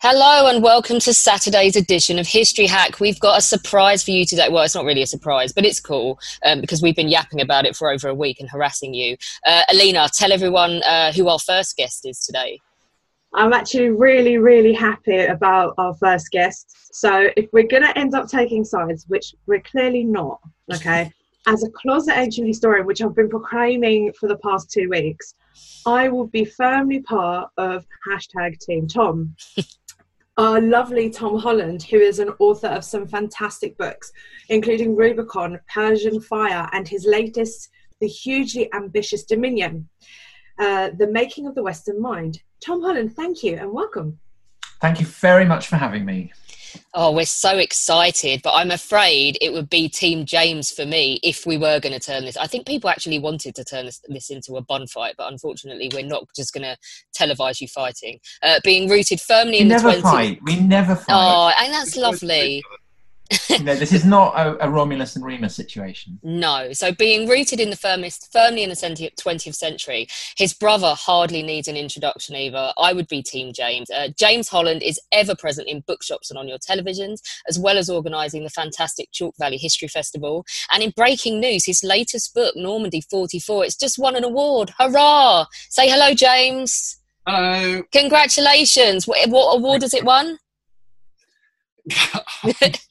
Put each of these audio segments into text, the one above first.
Hello and welcome to Saturday's edition of History Hack. We've got a surprise for you today. Well, it's not really a surprise, but it's cool um, because we've been yapping about it for over a week and harassing you. Uh, Alina, tell everyone uh, who our first guest is today. I'm actually really, really happy about our first guest. So, if we're going to end up taking sides, which we're clearly not, okay, as a closet ancient historian, which I've been proclaiming for the past two weeks, I will be firmly part of hashtag Team Tom. Our lovely Tom Holland, who is an author of some fantastic books, including Rubicon, Persian Fire, and his latest, The Hugely Ambitious Dominion, uh, The Making of the Western Mind. Tom Holland, thank you and welcome. Thank you very much for having me. Oh, we're so excited, but I'm afraid it would be Team James for me if we were going to turn this. I think people actually wanted to turn this, this into a bun fight, but unfortunately, we're not just going to televise you fighting. Uh, being rooted firmly We in never the 20s. fight. We never fight. Oh, and that's lovely. You know, this is not a, a Romulus and Remus situation. No. So being rooted in the firmest, firmly in the 20th century, his brother hardly needs an introduction either. I would be Team James. Uh, James Holland is ever present in bookshops and on your televisions, as well as organising the fantastic Chalk Valley History Festival. And in breaking news, his latest book, Normandy 44, it's just won an award. Hurrah! Say hello, James. Hello. Congratulations. What, what award has it won?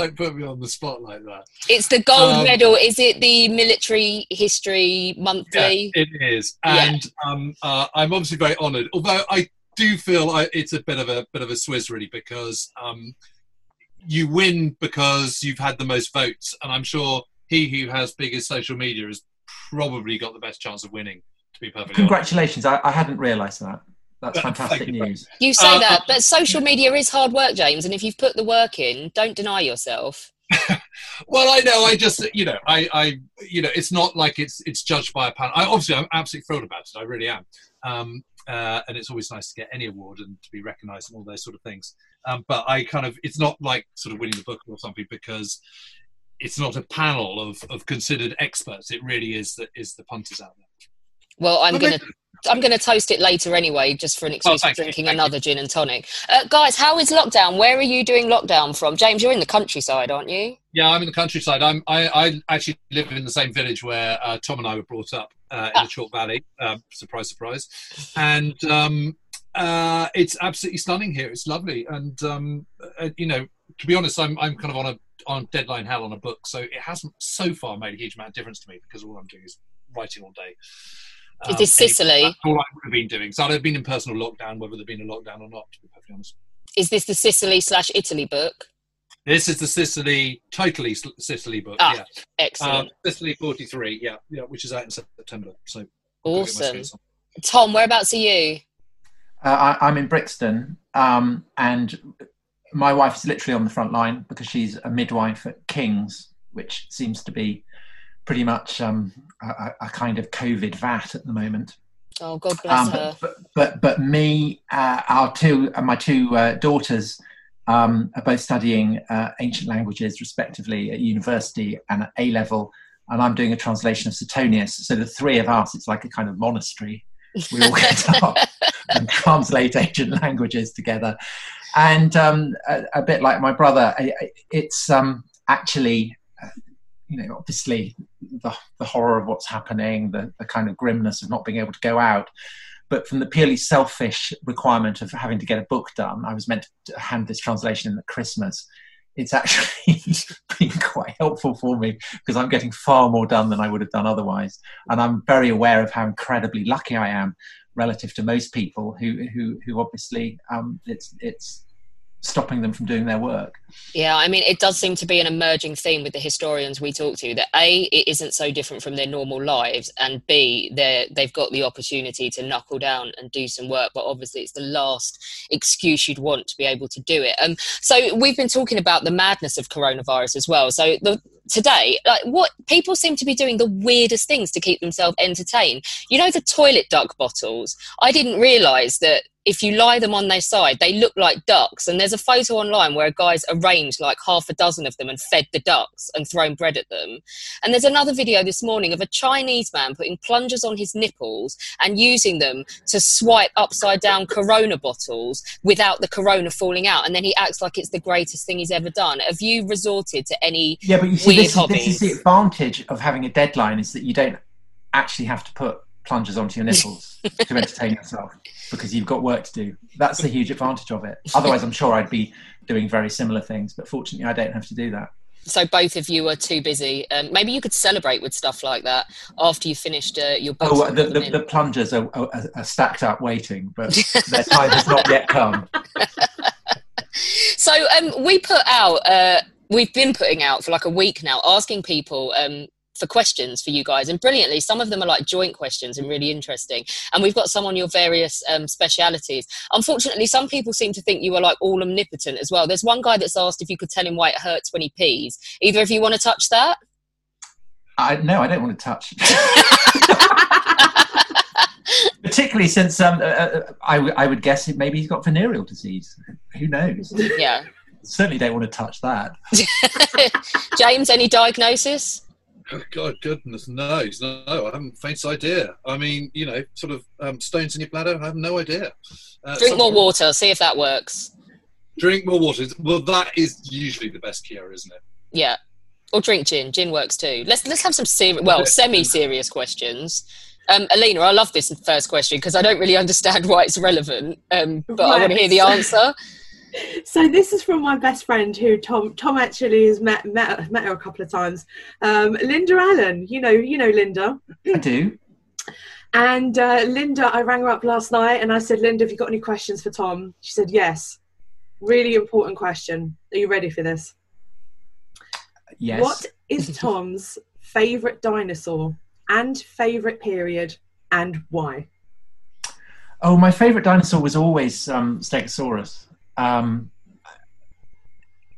Don't put me on the spot like that. It's the gold Um, medal. Is it the Military History Monthly? Yeah, it is, Yeah. and um, uh, I'm obviously very honoured. Although I do feel I, it's a bit of a bit of a swizz, really, because um, you win because you've had the most votes, and I'm sure he who has biggest social media has probably got the best chance of winning. To be perfectly honest. Congratulations. I, I hadn't realised that. That's fantastic you. news. You say Uh, that, but social media is hard work, James. And if you've put the work in, don't deny yourself. Well, I know. I just, you know, I, I, you know, it's not like it's it's judged by a panel. I, obviously, I'm absolutely thrilled about it. I really am. Um, uh, and it's always nice to get any award and to be recognised and all those sort of things. Um, but I kind of, it's not like sort of winning the book or something because it's not a panel of, of considered experts. It really is that is the punters out there. Well, I'm gonna I'm gonna toast it later anyway, just for an excuse Oh, of thank you, drinking thank another gin and tonic. Uh, guys, how is lockdown? Where are you doing lockdown from? James, you're in the countryside, aren't you? Yeah, I'm in the countryside. I'm, I, I actually live in the same village where uh, Tom and I were brought up uh, in Ah. the Chalk Valley. Um, surprise, surprise. And um, uh, it's absolutely stunning here. It's lovely. And, um, uh, you know, to be honest, I'm, I'm kind of on a on deadline hell on a book. So it hasn't so far made a huge amount of difference to me because all I'm doing is writing all day. Is this anyway, Sicily? That's all I would have been doing. So I'd have been in personal lockdown, whether there'd been a lockdown or not, to be perfectly honest. Is this the Sicily slash Italy book? This is the Sicily, totally Sicily book. Ah, yeah. Excellent. Um, Sicily 43, yeah, yeah, which is out in September. So I've got to get my awesome. Tom, whereabouts are you? Uh, I, I'm in Brixton, um, and my wife is literally on the front line because she's a midwife at King's, which seems to be pretty much um, a, a- kind of COVID vat at the moment. Oh, God bless Um, her. but, but but me, uh, our two, uh, my two uh, daughters um, are both studying uh, ancient languages, respectively, at university and at A level. And I'm doing a translation of Suetonius. So the three of us, it's like a kind of monastery. We all get up and translate ancient languages together. And um, a, a bit like my brother, it's um, actually, you know, obviously the, the horror of what's happening, the, the kind of grimness of not being able to go out. But from the purely selfish requirement of having to get a book done, I was meant to hand this translation in at Christmas. It's actually been quite helpful for me because I'm getting far more done than I would have done otherwise. And I'm very aware of how incredibly lucky I am relative to most people who, who, who obviously um, it's, it's stopping them from doing their work. Yeah, I mean, it does seem to be an emerging theme with the historians we talk to that A, it isn't so different from their normal lives, and B, they they've got the opportunity to knuckle down and do some work, but obviously it's the last excuse you'd want to be able to do it. Um, so we've been talking about the madness of coronavirus as well. So the today like what people seem to be doing the weirdest things to keep themselves entertained you know the toilet duck bottles i didn't realize that if you lie them on their side, they look like ducks. And there's a photo online where a guy's arranged like half a dozen of them and fed the ducks and thrown bread at them. And there's another video this morning of a Chinese man putting plungers on his nipples and using them to swipe upside down Corona bottles without the Corona falling out. And then he acts like it's the greatest thing he's ever done. Have you resorted to any yeah, but you see, this, this is the advantage of having a deadline is that you don't actually have to put plungers onto your nipples to entertain yourself because you've got work to do. That's the huge advantage of it. Otherwise, I'm sure I'd be doing very similar things, but fortunately, I don't have to do that. So both of you are too busy. Um, maybe you could celebrate with stuff like that after you finished uh, your. Oh, the, the, the, plungers are, are, are, stacked up waiting, but their time has not yet come. so um, we put out. Uh, we've been putting out for like a week now, asking people um, for questions for you guys and brilliantly some of them are like joint questions and really interesting and we've got some on your various um, specialities. Unfortunately some people seem to think you are like all omnipotent as well. There's one guy that's asked if you could tell him why it hurts when he pees. Either of you want to touch that? I, no i don't want to touch. Particularly since um, uh, uh I, w- I would guess it maybe he's got venereal disease. Who knows? Yeah. Certainly don't want to touch that. James any diagnosis Oh, God, goodness knows. No, I haven't faintest idea. I mean, you know, sort of um, stones in your bladder. I have no idea. Uh, Drink more water. See if that works. Drink more water. Well, that is usually the best cure, isn't it? Yeah. Or drink gin. Gin works too. Let's let's have some serious, well, semi-serious questions. Um, Alina, I love this first question because I don't really understand why it's relevant, um, but right. I want to hear the answer so this is from my best friend who Tom Tom actually has met met, met her a couple of times. Um, Linda Allen, you know you know Linda. I do. And uh, Linda, I rang her up last night and I said, Linda, have you got any questions for Tom? She said, yes. Really important question. Are you ready for this? Yes. What is Tom's favourite dinosaur and favourite period and why? Oh, my favourite dinosaur was always um, Stegosaurus um,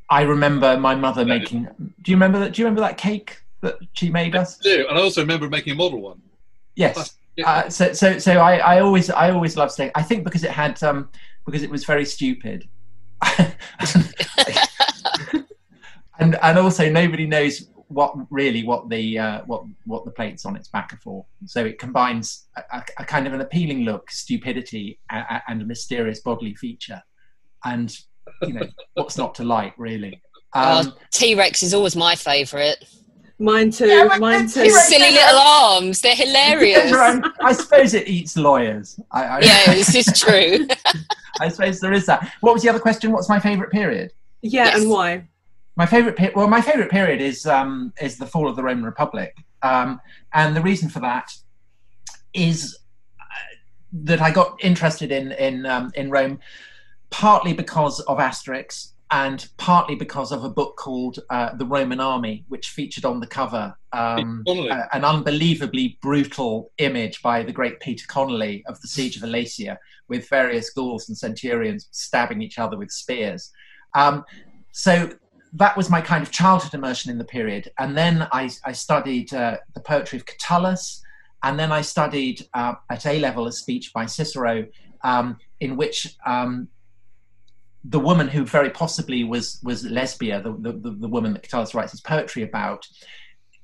I remember my mother making. Do you remember that? Do you remember that cake that she made us? I do, and I also remember making a model one. Yes. Uh, so, so, so I, I always, I always loved steak. I think because it had, um, because it was very stupid, and and also nobody knows what really what the uh, what what the plates on its back are for. So it combines a, a kind of an appealing look, stupidity, and a mysterious bodily feature and you know what's not to like really. Oh, um, oh, T Rex is always my favourite. Mine too. Yeah, mine too. Silly little arms. They're hilarious. I suppose it eats lawyers. I, I, yeah, this is true. I suppose there is that. What was the other question? What's my favourite period? Yeah, yes. and why? My favourite period. Well, my favourite period is um, is the fall of the Roman Republic, um, and the reason for that is uh, that I got interested in in um, in Rome partly because of Asterix and partly because of a book called uh, The Roman Army, which featured on the cover um, a, an unbelievably brutal image by the great Peter Connolly of the Siege of Alesia, with various Gauls and centurions stabbing each other with spears. Um, so that was my kind of childhood immersion in the period. And then I, I studied uh, the poetry of Catullus, and then I studied uh, at A level a speech by Cicero, um, in which um, the woman who very possibly was was Lesbia, the, the, the woman that Catullus writes his poetry about,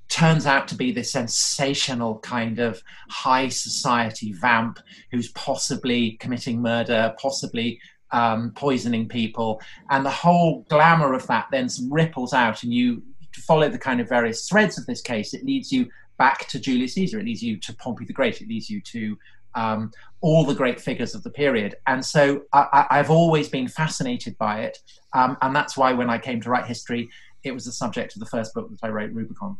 turns out to be this sensational kind of high society vamp who's possibly committing murder, possibly um, poisoning people, and the whole glamour of that then ripples out, and you follow the kind of various threads of this case, it leads you back to Julius Caesar. It leads you to Pompey the Great. It leads you to um, all the great figures of the period. And so I, have always been fascinated by it. Um, and that's why when I came to write history, it was the subject of the first book that I wrote, Rubicon.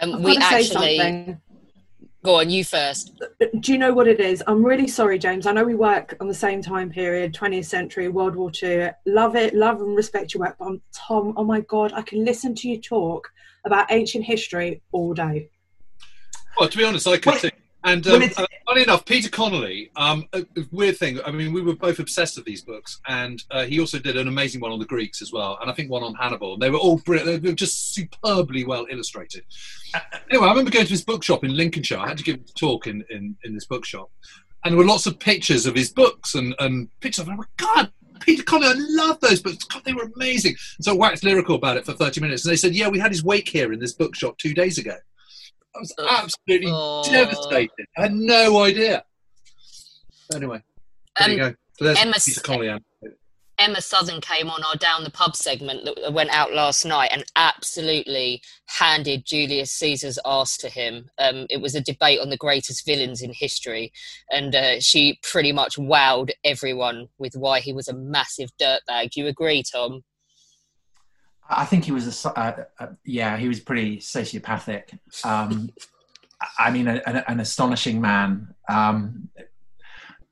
Um, we actually. Go on, you first. Do you know what it is? I'm really sorry, James. I know we work on the same time period, 20th century, World War II. Love it, love and respect your work. But I'm, Tom, oh my God, I can listen to you talk about ancient history all day. Well, to be honest, I could. Wait, and um, funny enough, Peter Connolly, um, a, weird thing. I mean, we were both obsessed with these books, and uh, he also did an amazing one on the Greeks as well, and I think one on Hannibal. And They were all brilliant. They were just superbly well illustrated. Anyway, I remember going to his bookshop in Lincolnshire. I had to give a talk in, in, in this bookshop, and there were lots of pictures of his books and, and pictures. of. God, Peter Connolly, I love those books. God, they were amazing. And so I waxed lyrical about it for 30 minutes. And they said, Yeah, we had his wake here in this bookshop two days ago. I was absolutely oh. devastated. I had no idea. Anyway, there um, you go. So there's Emma, Peter Connolly. Emma Southon came on our Down the Pub segment that went out last night and absolutely handed Julius Caesar's ass to him. Um, it was a debate on the greatest villains in history, and uh, she pretty much wowed everyone with why he was a massive dirtbag. Do you agree, Tom? I think he was a, uh, uh, yeah, he was pretty sociopathic. Um, I mean, a, a, an astonishing man. Um,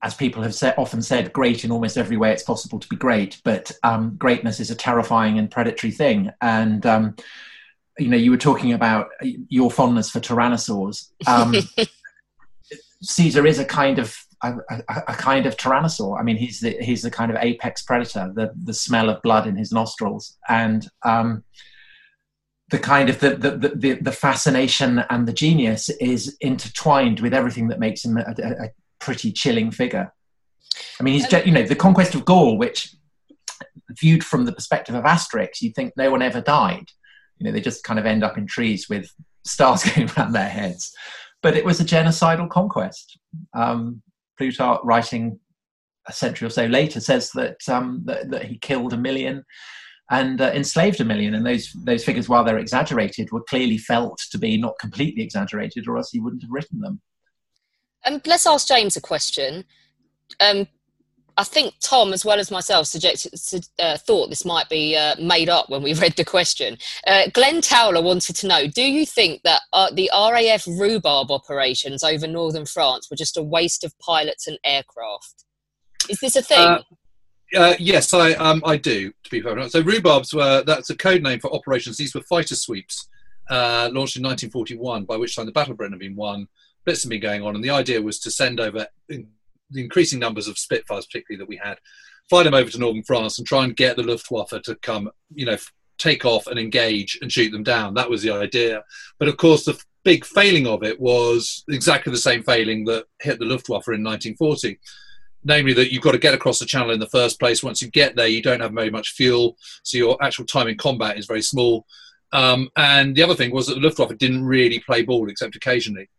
as people have said, often said, great in almost every way it's possible to be great, but um, greatness is a terrifying and predatory thing. And um, you know, you were talking about your fondness for tyrannosaurs. Um, Caesar is a kind of a, a, a, kind of tyrannosaur. I mean, he's the he's the kind of apex predator. The the smell of blood in his nostrils, and um, the kind of the, the the, the fascination and the genius is intertwined with everything that makes him a, a pretty chilling figure. I mean, he's you know the conquest of Gaul, which viewed from the perspective of Asterix, you'd think no one ever died. You know, they just kind of end up in trees with stars going around their heads. But it was a genocidal conquest. Um, Plutarch, writing a century or so later, says that um, that, that, he killed a million and uh, enslaved a million. And those those figures, while they're exaggerated, were clearly felt to be not completely exaggerated, or else he wouldn't have written them. Um, let's ask James a question. Um, I think Tom, as well as myself, suggested, uh, thought this might be uh, made up when we read the question. Uh, Glenn Towler wanted to know Do you think that uh, the RAF rhubarb operations over northern France were just a waste of pilots and aircraft? Is this a thing? Uh, uh, yes, I um, I do. To be fair, so rhubarbs were that's a code name for operations. These were fighter sweeps launched in 1941, by which time the Battle of Britain had been won. Blitz had been going on, and the idea was to send over the increasing numbers of Spitfires, particularly that we had, fly them over to northern France and try and get the Luftwaffe to come, you know, take off and engage and shoot them down. That was the idea. But of course, the big failing of it was exactly the same failing that hit the Luftwaffe in 1940. Namely, that you've got to get across the channel in the first place. Once you get there, you don't have very much fuel, so your actual time in combat is very small. Um, and the other thing was that the Luftwaffe didn't really play ball except occasionally.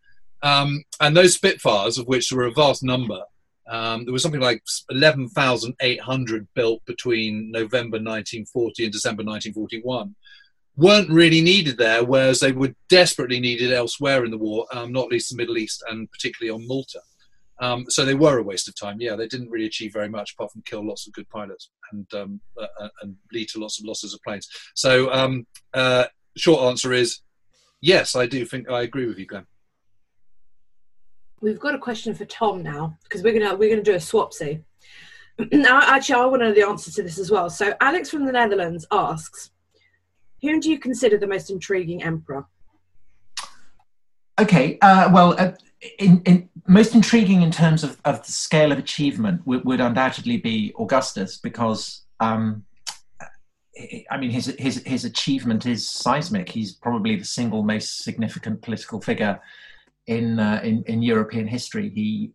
Um, and those Spitfires, of which there were a vast number, um, there was something like 11,800 built between November 1940 and December 1941. Weren't really needed there, whereas they were desperately needed elsewhere in the war, um, not least the Middle East and particularly on Malta. Um, so they were a waste of time. Yeah, they didn't really achieve very much apart from kill lots of good pilots and um, uh, uh and lead to lots of losses of planes. So um, uh, short answer is yes, I do think I agree with you, Glenn we've got a question for Tom now because we're gonna we're gonna do a swapsy. now, actually, I want to know the answer to this as well. So, Alex from the Netherlands asks, "Whom do you consider the most intriguing emperor?" Okay, uh, well, uh, in, in, most intriguing in terms of, of the scale of achievement would, would undoubtedly be Augustus because. Um, I mean, his his his achievement is seismic. He's probably the single most significant political figure in, uh, in, in European history. He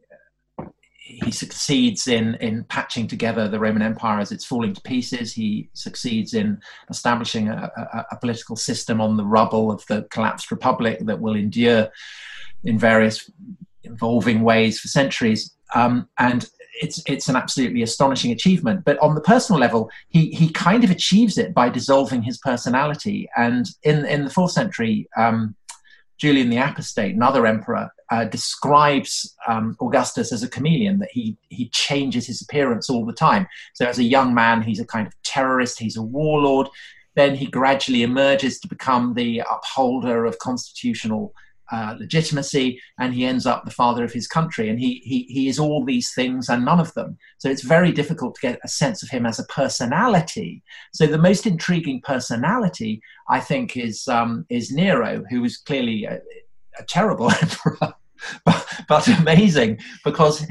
he succeeds in in patching together the Roman Empire as it's falling to pieces. He succeeds in establishing a, a, a, political system on the rubble of the collapsed republic that will endure in various evolving ways for centuries. Um, and it's it's an absolutely astonishing achievement. But on the personal level, he he kind of achieves it by dissolving his personality. And in in the fourth century, um, Julian the Apostate, another emperor, uh, describes um, Augustus as a chameleon, that he, he changes his appearance all the time. So, as a young man, he's a kind of terrorist, he's a warlord. Then he gradually emerges to become the upholder of constitutional uh, legitimacy, and he ends up the father of his country. And he, he, he is all these things and none of them. So it's very difficult to get a sense of him as a personality. So the most intriguing personality, I think, is, um, is Nero, who was clearly a, a terrible emperor, but, but amazing because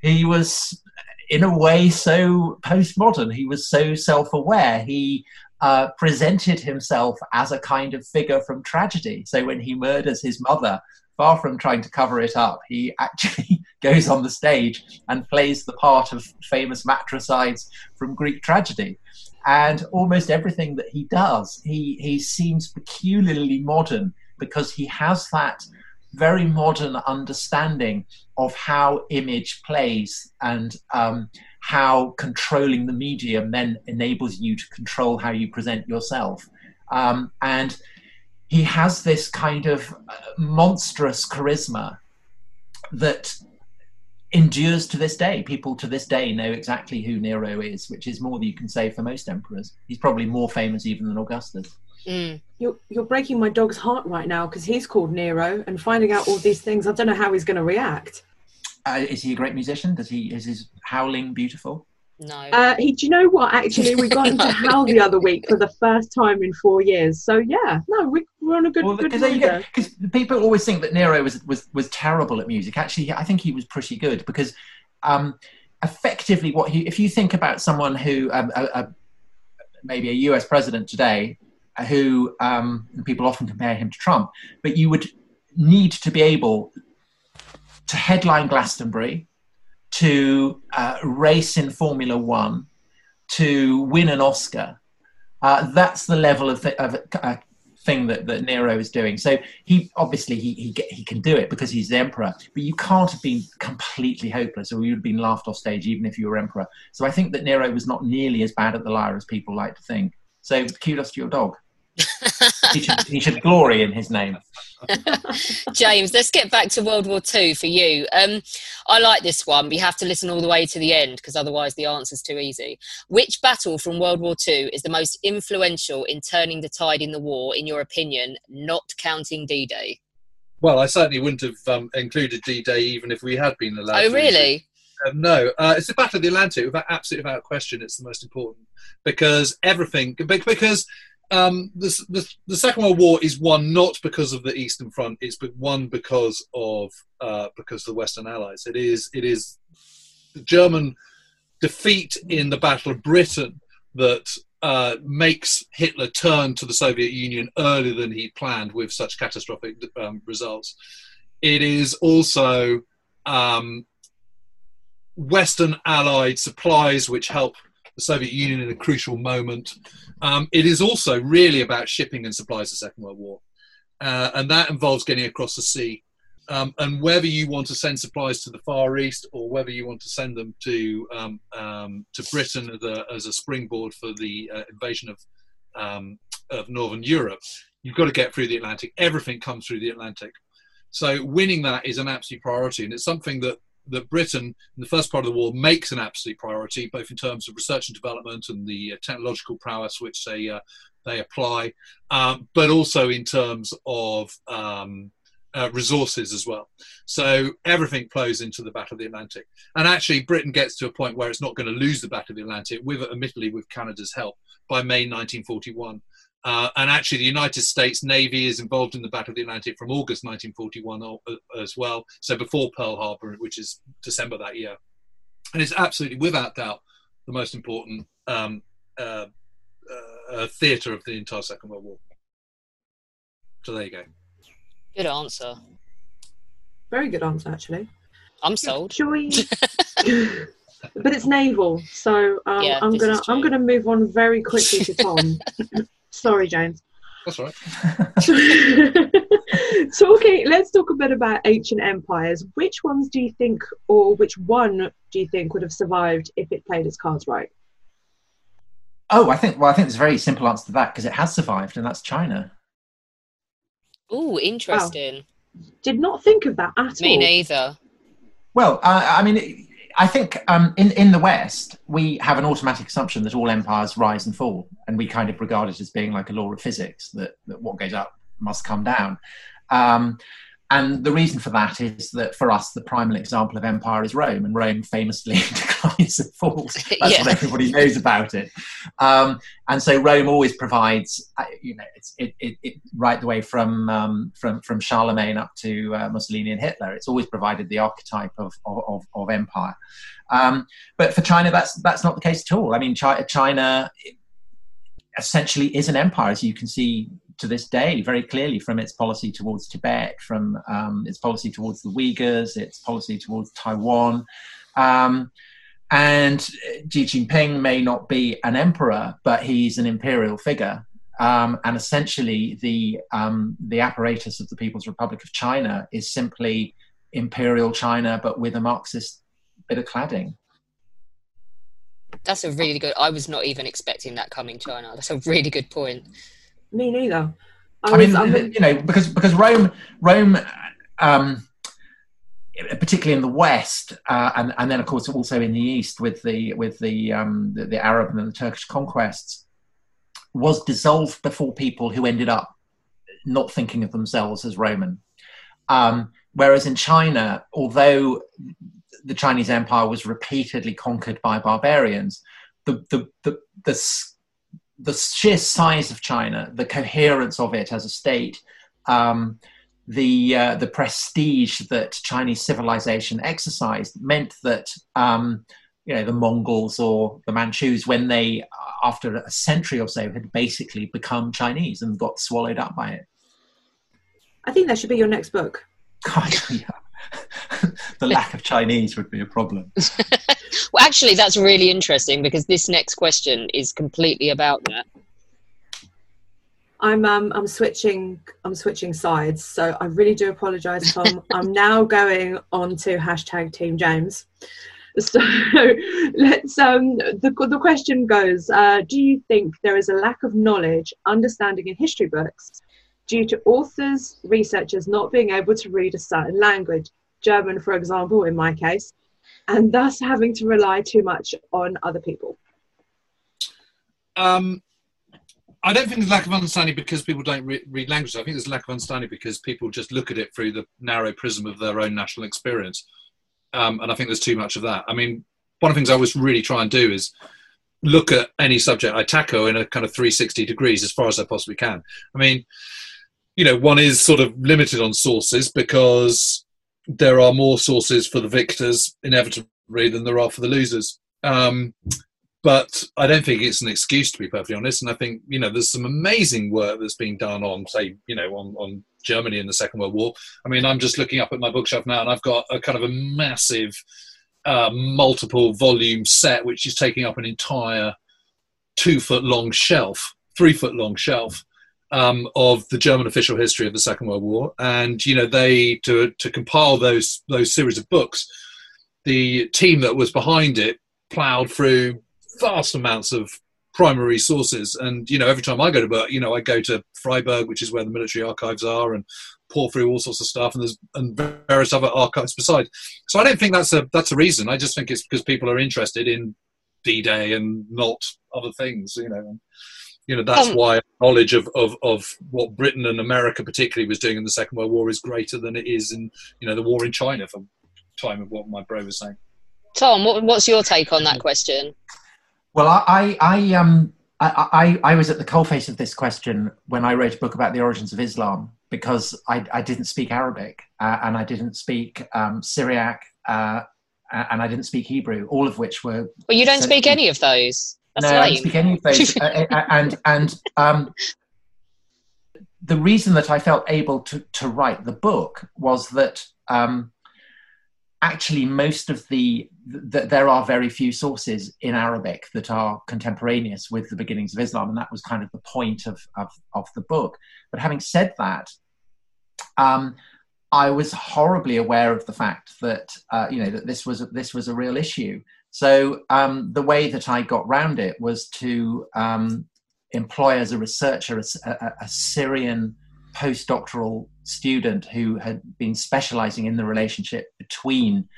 he was in a way so postmodern. He was so self aware. He uh, presented himself as a kind of figure from tragedy. So when he murders his mother, far from trying to cover it up, he actually goes on the stage and plays the part of famous matricides from Greek tragedy. And almost everything that he does, he, he seems peculiarly modern because he has that very modern understanding of how image plays and um, how controlling the medium then enables you to control how you present yourself. Um, and he has this kind of uh, monstrous charisma that endures to this day. People to this day know exactly who Nero is, which is more than you can say for most emperors. He's probably more famous even than Augustus. Mm. You're, you're breaking my dog's heart right now because he's called Nero and finding out all these things. I don't know how he's going to react. Uh, is he a great musician? Does he is his howling beautiful? No. Uh, he, do you know what? Actually, we got him to howl the other week for the first time in four years. So yeah, no, we, are on a good. Well, good because people always think that Nero was, was was terrible at music. Actually, I think he was pretty good because um, effectively, what he if you think about someone who um, a, a, maybe a U.S. president today, who um, people often compare him to Trump, but you would need to be able to headline Glastonbury, to uh, race in Formula One, to win an Oscar. Uh, that's the level of, th- of uh, thing that, that Nero is doing. So he obviously he he, get, he can do it because he's the emperor. But you can't have been completely hopeless, or you would have been laughed off stage even if you were emperor. So I think that Nero was not nearly as bad at the lyre as people like to think. So kudos to your dog he, should, he should glory in his name. James, let's get back to World War II for you. Um, I like this one, but you have to listen all the way to the end because otherwise the answer's too easy. Which battle from World War II is the most influential in turning the tide in the war, in your opinion, not counting D Day? Well, I certainly wouldn't have um, included D Day even if we had been allowed. Oh, really? Um, no, uh, it's the Battle of the Atlantic. Without absolutely without question, it's the most important because everything because um, the, the, the, Second World War is won not because of the Eastern Front; it's won because of uh, because of the Western Allies. It is it is the German defeat in the Battle of Britain that uh, makes Hitler turn to the Soviet Union earlier than he planned, with such catastrophic um, results. It is also um, Western Allied supplies which help the Soviet Union in a crucial moment. Um, it is also really about shipping and supplies the Second World War, uh, and that involves getting across the sea. Um, and whether you want to send supplies to the Far East or whether you want to send them to um, um to Britain as a, as a, springboard for the uh, invasion of um, of Northern Europe, you've got to get through the Atlantic. Everything comes through the Atlantic. So winning that is an absolute priority, and it's something that that Britain, in the first part of the war, makes an absolute priority, both in terms of research and development and the uh, technological prowess which they uh, they apply, um, but also in terms of um, uh, resources as well. So everything flows into the Battle of the Atlantic, and actually Britain gets to a point where it's not going to lose the Battle of the Atlantic, with admittedly with Canada's help, by May 1941. Uh, and actually, the United States Navy is involved in the Battle of the Atlantic from August 1941 uh, as well. So before Pearl Harbor, which is December that year. And it's absolutely, without doubt, the most important um, uh, uh, theatre of the entire Second World War. So there you go. Good answer. Very good answer, actually. I'm sold. Joy. but it's naval, so um, yeah, I'm gonna I'm gonna move on very quickly to Tom. Sorry, James. That's right. Talking, let's talk a bit about ancient empires. Which ones do you think, or which one do you think would have survived if it played its cards right? Oh, I think. Well, I think there's a very simple answer to that because it has survived, and that's China. Oh, interesting. Wow. Did not think of that at Me all. Me neither. Well, uh, I mean, I think um, in in the West we have an automatic assumption that all empires rise and fall, and we kind of regard it as being like a law of physics that, that what goes up must come down. Um, and the reason for that is that for us, the primal example of empire is Rome, and Rome famously declines and falls. That's Yeah. what everybody knows about it. Um, and so Rome always provides, uh, you know, it's, it, it, it, right the way from um, from from Charlemagne up to uh, Mussolini and Hitler. It's always provided the archetype of of, of, of empire. Um, but for China, that's that's not the case at all. I mean, China, China essentially is an empire, as you can see to this day very clearly from its policy towards Tibet, from um, its policy towards the Uyghurs, its policy towards Taiwan. Um, and Xi Jinping may not be an emperor, but he's an imperial figure. Um, and essentially, the um, the apparatus of the People's Republic of China is simply imperial China, but with a Marxist bit of cladding. That's a really good. I was not even expecting that coming, China. That's a really good point. Me neither. I, was- mean, I'm- you know, because because Rome, Rome, um, particularly in the West, uh, and and then of course also in the East with the with the um, the, the Arab and the Turkish conquests, was dissolved before people who ended up not thinking of themselves as Roman. Um, whereas in China, although the Chinese Empire was repeatedly conquered by barbarians, the the the, the the sheer size of China, the coherence of it as a state, um, the uh, the prestige that Chinese civilization exercised meant that um, you know the Mongols or the Manchus, when they after a century or so had basically become Chinese and got swallowed up by it. I think that should be your next book. God, yeah. The lack of Chinese would be a problem. Well, actually, that's really interesting because this next question is completely about that. I'm um I'm switching I'm switching sides, so I really do apologise, Tom. I'm now going on to hashtag Team James. So let's um the the question goes: uh, Do you think there is a lack of knowledge, understanding in history books due to authors, researchers not being able to read a certain language, German, for example, in my case, and thus having to rely too much on other people? Um, I don't think there's lack of understanding because people don't re- read languages. I think there's a lack of understanding because people just look at it through the narrow prism of their own national experience. Um, and I think there's too much of that. I mean, one of the things I always really try and do is look at any subject I tackle in a kind of 360 degrees as far as I possibly can. I mean, you know, one is sort of limited on sources because there are more sources for the victors inevitably than there are for the losers. Um, but I don't think it's an excuse to be perfectly honest. And I think you know there's some amazing work that's been done on, say, you know, on, on Germany in the Second World War. I mean, I'm just looking up at my bookshelf now, and I've got a kind of a massive, uh, multiple volume set, which is taking up an entire two foot long shelf, three foot long shelf. Um, of the German official history of the Second World War, and you know they to to compile those those series of books, the team that was behind it ploughed through vast amounts of primary sources. And you know, every time I go to you know, I go to Freiburg, which is where the military archives are, and pour through all sorts of stuff, and there's and various other archives beside. So I don't think that's a that's a reason. I just think it's because people are interested in D-Day and not other things. You know, you know that's Um, why knowledge of, of of what Britain and America particularly was doing in the Second World War is greater than it is in you know the war in China for time of what my bro was saying. Tom, what, what's your take on that question? Well, I, I, I um, I, I, I was at the coalface of this question when I wrote a book about the origins of Islam because I, I didn't speak Arabic uh, and I didn't speak um, Syriac uh, and I didn't speak Hebrew, all of which were. Well, you don't speak any of those. That's no, I don't speak any of those. Uh, uh, and and um, the reason that I felt able to, to write the book was that um, actually most of the, the, there are very few sources in arabic that are contemporaneous with the beginnings of islam and that was kind of the point of of, of the book but having said that um, i was horribly aware of the fact that uh, you know that this was this was a real issue so um, the way that i got round it was to um, employ as a researcher a, a, a syrian postdoctoral student who had been specializing in the relationship between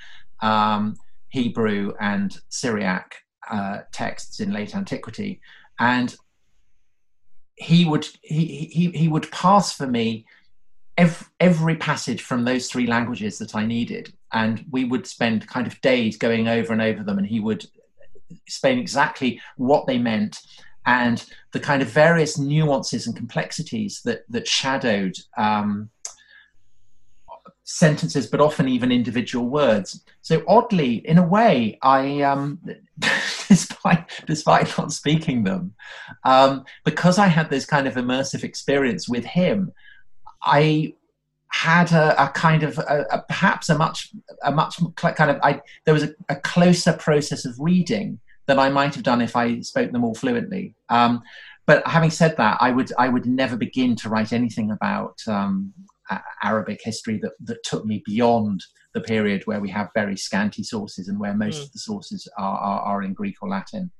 um, Hebrew and Syriac uh, texts in late antiquity, and he would he he, he would pass for me every, every passage from those three languages that I needed, and we would spend kind of days going over and over them, and he would explain exactly what they meant and the kind of various nuances and complexities that that shadowed um, sentences, but often even individual words. So oddly, in a way, I, um, despite despite not speaking them, um, because I had this kind of immersive experience with him, I had a, a kind of a, a, perhaps a much a much kind of I there was a, a closer process of reading than I might have done if I spoke them all fluently. Um, but having said that, I would I would never begin to write anything about um, Arabic history that that took me beyond the period where we have very scanty sources and where most mm. of the sources are, are, are in Greek or Latin.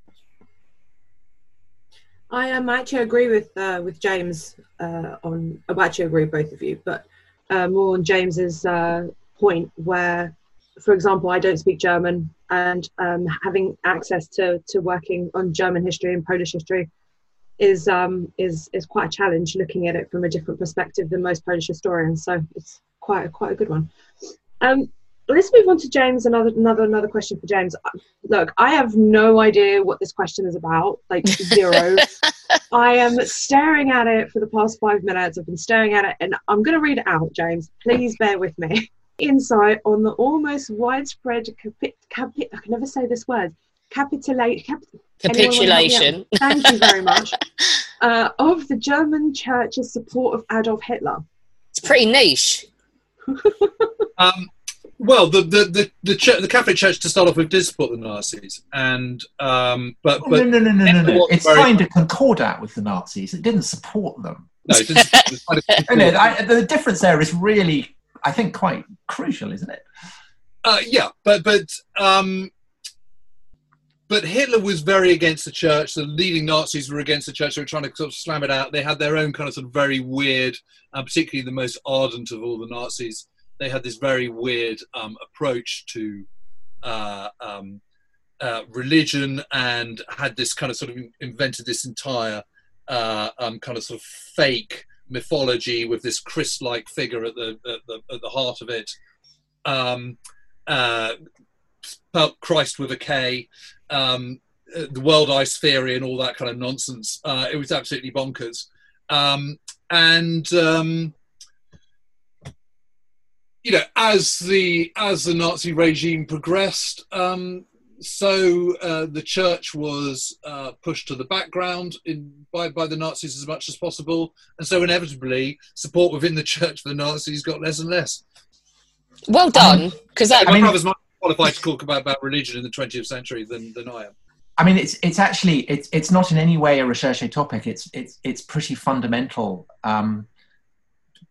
I um, actually agree with uh, with James uh, on. I actually agree with both of you, but uh, more on James's uh, point where, for example, I don't speak German and um, having access to, to working on German history and Polish history is um, is is quite a challenge looking at it from a different perspective than most Polish historians. So it's quite a, quite a good one. Um, let's move on to James. Another another another question for James. Look, I have no idea what this question is about. Like zero. I am staring at it for the past five minutes. I've been staring at it, and I'm going to read it out, James. Please bear with me insight on the almost widespread capi- capi- I can never say this word capitulate cap- capitulation. Thank you very much. uh, of the German Church's support of Adolf Hitler. It's pretty niche. um, well, the the the the, church, the, Catholic Church to start off with did support the Nazis, and um, but, but no, no, no, no, no, no. It signed a concordat with the Nazis. It didn't support them. No, it didn't. It I, the difference there is really I think, quite crucial, isn't it? Uh, yeah, but but um, but Hitler was very against the church. The leading Nazis were against the church. They were trying to sort of slam it out. They had their own kind of sort of very weird, uh, particularly the most ardent of all the Nazis. They had this very weird um, approach to uh, um, uh, religion and had this kind of sort of invented this entire uh, um, kind of sort of fake mythology with this Christ-like figure at the at the, at the heart of it. Um, uh, Christ with a K, um, uh, the World Ice Theory, and all that kind of nonsense. Uh, it was absolutely bonkers. Um, and you know, as the as the Nazi regime progressed, um, so uh, the church was uh, pushed to the background in, by, by the Nazis as much as possible, and so inevitably support within the church for the Nazis got less and less. Well done, because um, my mean, brother's more qualified to talk about, about religion in the 20th century than, than I am. I mean, it's it's actually it's it's not in any way a recherche topic. It's it's it's pretty fundamental um,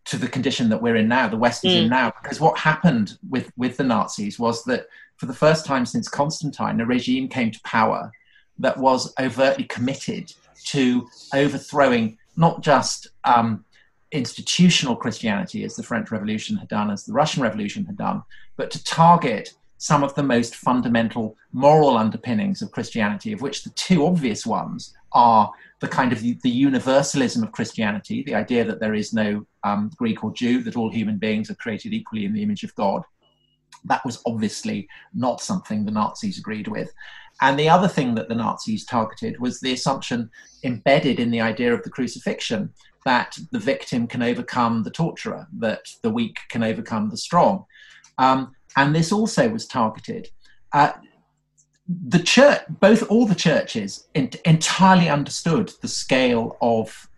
to the condition that we're in now, the West is mm. in now. Because what happened with with the Nazis was that for the first time since Constantine, a regime came to power that was overtly committed to overthrowing not just um, institutional Christianity, as the French Revolution had done, as the Russian Revolution had done, but to target some of the most fundamental moral underpinnings of Christianity, of which the two obvious ones are the kind of the, the universalism of Christianity, the idea that there is no um, Greek or Jew, that all human beings are created equally in the image of God, that was obviously not something the Nazis agreed with. And the other thing that the Nazis targeted was the assumption embedded in the idea of the crucifixion that the victim can overcome the torturer, that the weak can overcome the strong. Um, and this also was targeted. Uh, the church, both all the churches, entirely understood the scale of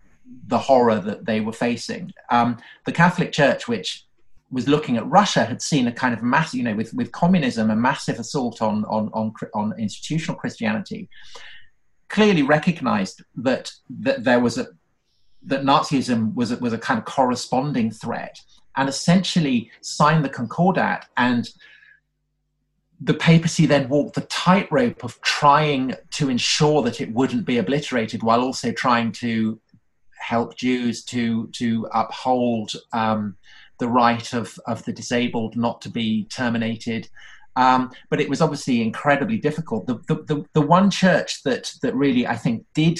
the horror that they were facing. Um, the Catholic Church, which was looking at Russia had seen a kind of mass, you know, with, with communism, a massive assault on, on, on, on institutional Christianity, clearly recognized that, that there was a, that Nazism was a, was a kind of corresponding threat and essentially signed the Concordat and the papacy then walked the tightrope of trying to ensure that it wouldn't be obliterated while also trying to help Jews to to uphold um, the right of, of the disabled not to be terminated. Um, but it was obviously incredibly difficult. The, the, the, the, one church that, that really, I think, did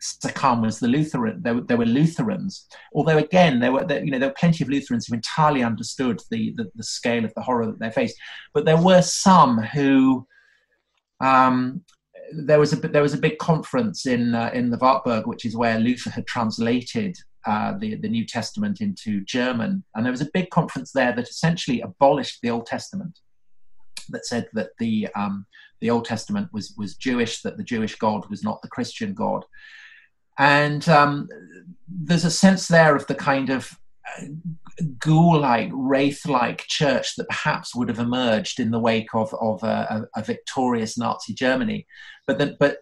succumb was the Lutheran. There, there were Lutherans, although again, there were there, you know there were plenty of Lutherans who entirely understood the, the, the scale of the horror that they faced. But there were some who um, there was a there was a big conference in uh, in the Wartburg, which is where Luther had translated uh, the, the New Testament into German. And there was a big conference there that essentially abolished the Old Testament, that said that the, um, the Old Testament was, was Jewish, that the Jewish God was not the Christian God. And um, there's a sense there of the kind of uh, ghoul-like, wraith-like church that perhaps would have emerged in the wake of, of a, a, a victorious Nazi Germany. But, the, but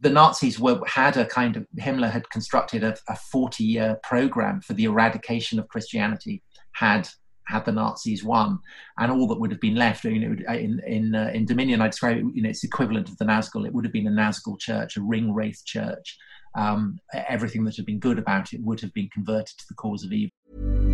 the Nazis were had a kind of Himmler had constructed a, a 40 year program for the eradication of Christianity had had the Nazis won, and all that would have been left, you know, in in uh, in Dominion, I describe it, you know, it's equivalent of the Nazgul. It would have been a Nazgul church, a ring wraith church. Um, everything that had been good about it would have been converted to the cause of evil.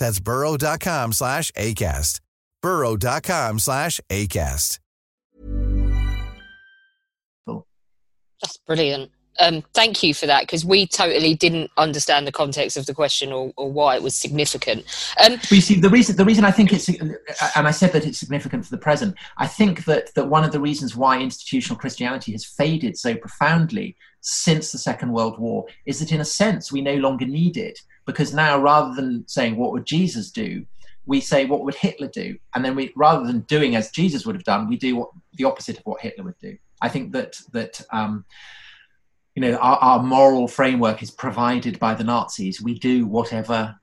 that's burrow.com slash ACAST. burrow.com slash ACAST. That's brilliant. Um, thank you for that because we totally didn't understand the context of the question or, or why it was significant. Um, but you see, the reason the reason I think it's and I said that it's significant for the present. I think that that one of the reasons why institutional Christianity has faded so profoundly since the Second World War is that in a sense we no longer need it because now rather than saying what would Jesus do, we say what would Hitler do, and then we rather than doing as Jesus would have done, we do what, the opposite of what Hitler would do. I think that that um, you know our, our moral framework is provided by the Nazis. We do whatever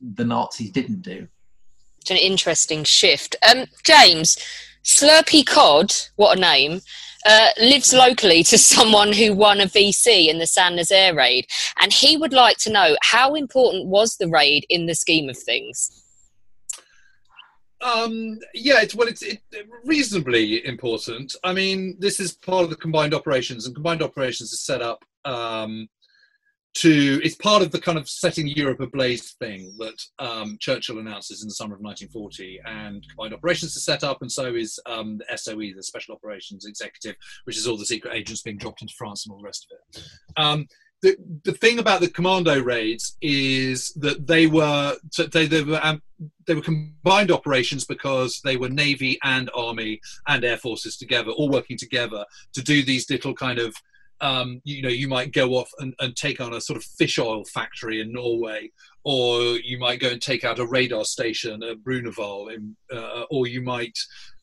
the Nazis didn't do. It's an interesting shift. Um, James, Slurpy Cod, what a name, uh, lives locally to someone who won a VC in the San Nazaire raid, and he would like to know how important was the raid in the scheme of things. Um, yeah, it's well, it's it, reasonably important. I mean, this is part of the combined operations, and combined operations is set up um, to it's part of the kind of setting Europe ablaze thing that um, Churchill announces in the summer of 1940, and combined operations is set up, and so is um, the SOE, the Special Operations Executive, which is all the secret agents being dropped into France and all the rest of it. Um, the, the thing about the commando raids is that they were they, they were um, they were combined operations because they were navy and army and air forces together all working together to do these little kind of um, you know, you might go off and, and take on a sort of fish oil factory in Norway, or you might go and take out a radar station at Bruneval, in, uh, or you might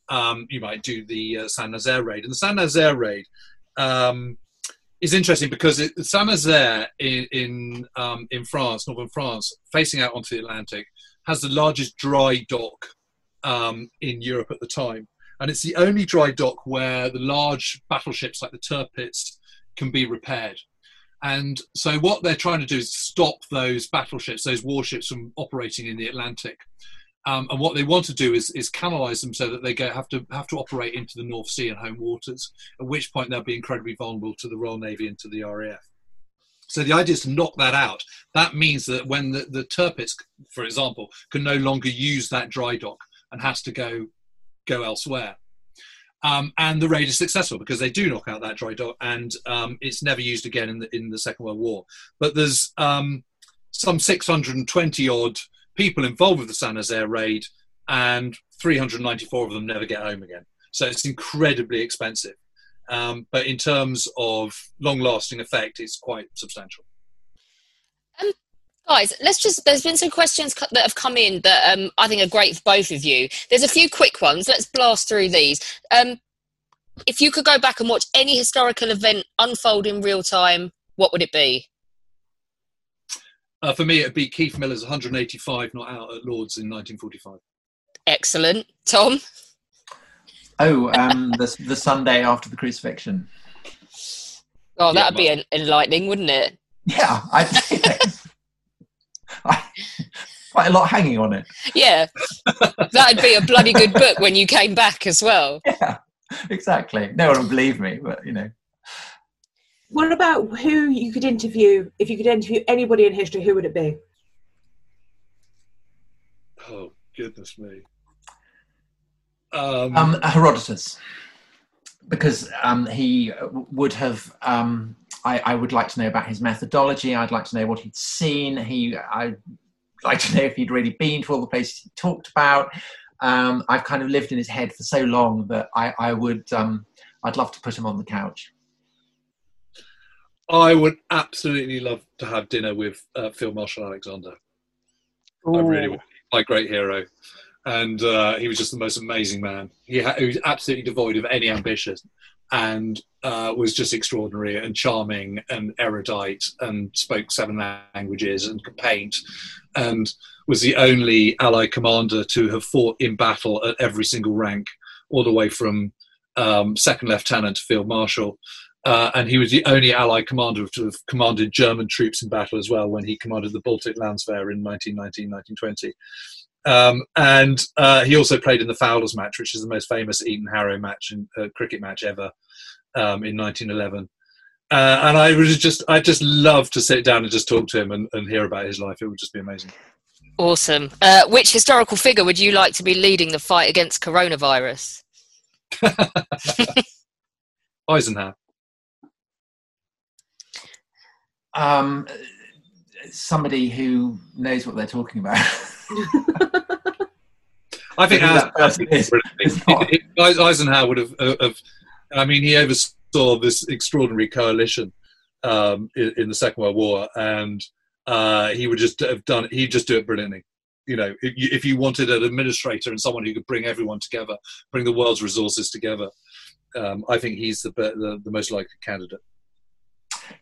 um, you might do the uh, Saint Nazaire raid. And the Saint Nazaire raid um, is interesting because it, Saint Nazaire in in, um, in France, northern France, facing out onto the Atlantic, has the largest dry dock um, in Europe at the time. And it's the only dry dock where the large battleships like the Tirpitz can be repaired. And so, what they're trying to do is stop those battleships, those warships, from operating in the Atlantic. Um, and what they want to do is, is canalize them so that they go, have to have to operate into the North Sea and home waters. At which point they'll be incredibly vulnerable to the Royal Navy and to the RAF. So the idea is to knock that out. That means that when the, the Tirpitz, for example, can no longer use that dry dock and has to go go elsewhere. Um, and the raid is successful because they do knock out that dry dock, and um, it's never used again in the in the Second World War. But there's um, some 620 odd people involved with the San Jose raid, and 394 of them never get home again. So it's incredibly expensive. Um, but in terms of long-lasting effect, it's quite substantial. Guys, let's just. There's been some questions that have come in that um, I think are great for both of you. There's a few quick ones. Let's blast through these. Um, if you could go back and watch any historical event unfold in real time, what would it be? Uh, for me, it'd be Keith Miller's 185 not out at Lords in 1945. Excellent, Tom. Oh, um, the the Sunday after the crucifixion. Oh, that'd yeah, be enlightening, wouldn't it? Yeah, I, I, quite a lot hanging on it. Yeah, that'd be a bloody good book when you came back as well. Yeah, exactly. No one would believe me, but you know. What about who you could interview? If you could interview anybody in history, who would it be? Oh goodness me! Um, um, Herodotus, because um, he would have. Um, I, I, would like to know about his methodology. I'd like to know what he'd seen. He, I'd like to know if he'd really been to all the places he talked about. Um, I've kind of lived in his head for so long that I, I would. Um, I'd love to put him on the couch. I would absolutely love to have dinner with uh, Field Marshal Alexander. Ooh. I really would. My great hero. And uh, he was just the most amazing man. He, ha- he, was absolutely devoid of any ambition and uh, was just extraordinary and charming and erudite and spoke seven languages and could paint and was the only Allied commander to have fought in battle at every single rank, all the way from um, second lieutenant to field marshal. Uh, and he was the only Allied commander to have commanded German troops in battle as well when he commanded the Baltic Landwehr in 1919 1920. Um, and uh, he also played in the Fowlers match, which is the most famous Eton Harrow match and uh, cricket match ever um, in 1911. Uh, and I would just, I just love to sit down and just talk to him and, and hear about his life. It would just be amazing. Awesome. Uh, which historical figure would you like to be leading the fight against coronavirus? Eisenhower. um, somebody who knows what they're talking about. I think, Eisenhower would have, uh, have, I mean, he oversaw this extraordinary coalition um, in, in, the Second World War, and uh, he would just have done. He'd just do it brilliantly. You know, if you, if you wanted an administrator and someone who could bring everyone together, bring the world's resources together, um, I think he's the, the the most likely candidate.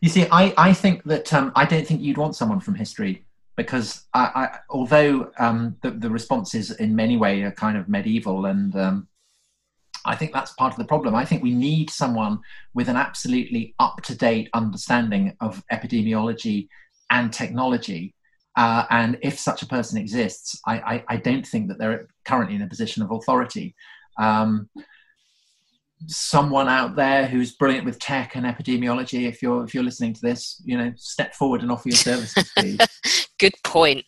You see, I, I think that um, I don't think you'd want someone from history because I, I, although um, the, the responses in many ways are kind of medieval and um, I think that's part of the problem. I think we need someone with an absolutely up to date understanding of epidemiology and technology. Uh, and if such a person exists, I, I, I, don't think that they're currently in a position of authority. Um, someone out there who's brilliant with tech and epidemiology if you're if you're listening to this you know step forward and offer your services please good point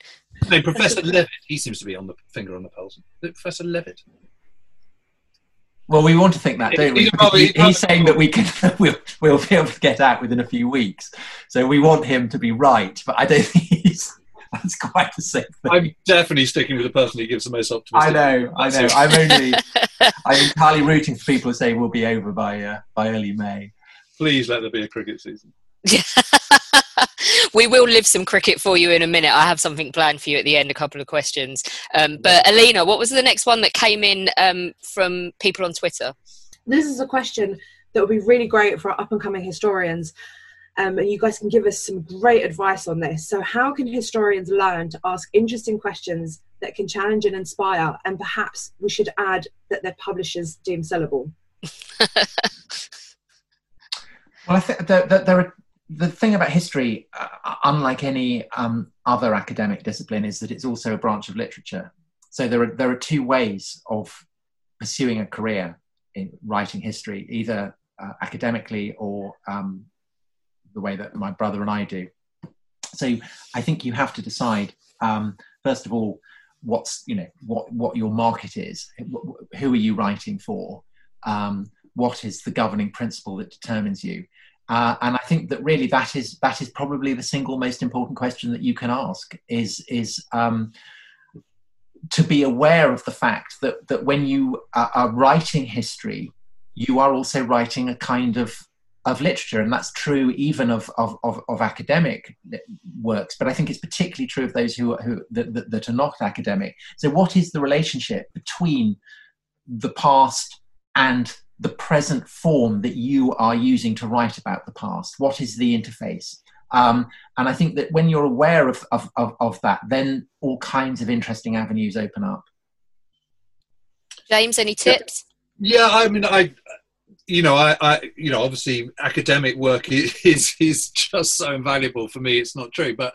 no professor levitt he seems to be on the finger on the pulse professor levitt well, we want to think that, don't we? He's, he's saying that we can, we'll, we'll be able to get out within a few weeks. So we want him to be right, but I don't think he's, that's quite the same thing. I'm definitely sticking with the person who gives the most optimistic. I know, I know. I'm only, I'm entirely rooting for people who say we'll be over by uh, by early May. please let there be a cricket season. we will live some cricket for you in a minute. I have something planned for you at the end, a couple of questions. Um, but Alina, what was the next one that came in um, from people on Twitter? This is a question that would be really great for up and coming historians. Um, and you guys can give us some great advice on this. So, how can historians learn to ask interesting questions that can challenge and inspire? And perhaps we should add that their publishers deem sellable. well, I think there, there are the thing about history, uh, unlike any um, other academic discipline, is that it's also a branch of literature. So there are there are two ways of pursuing a career in writing history, either uh, academically or um, the way that my brother and I do. So I think you have to decide um, first of all what's you know what what your market is, who are you writing for, um, what is the governing principle that determines you uh, and I think that really that is that is probably the single most important question that you can ask is is um, to be aware of the fact that that when you are, are writing history, you are also writing a kind of of literature, and that's true even of, of, of, of, academic works. But I think it's particularly true of those who, who that, that, that, are not academic. So, what is the relationship between the past and the present form that you are using to write about the past? What is the interface? Um, and I think that when you're aware of, of, of, of, that, then all kinds of interesting avenues open up. James, any tips? Yeah, I mean, I, you know, I, I, you know, obviously academic work is is just so invaluable for me. It's not true, but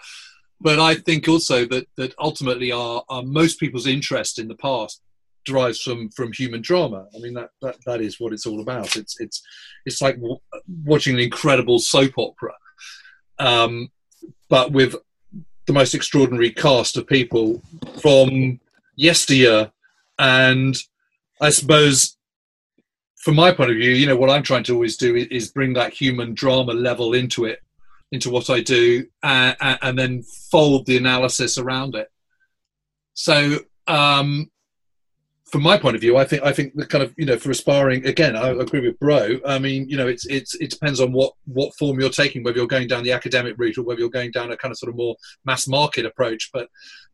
but I think also that that ultimately our, our most people's interest in the past derives from from human drama. I mean that that, that is what it's all about. It's it's it's like watching an incredible soap opera, um, but with the most extraordinary cast of people from yesteryear, and I suppose. From my point of view, you know what I'm trying to always do is bring that human drama level into it, into what I do, and, and then fold the analysis around it. So um, from my point of view, I think I think the kind of you know for aspiring again, I agree with Bro. I mean, you know, it's it's it depends on what what form you're taking, whether you're going down the academic route or whether you're going down a kind of sort of more mass market approach. But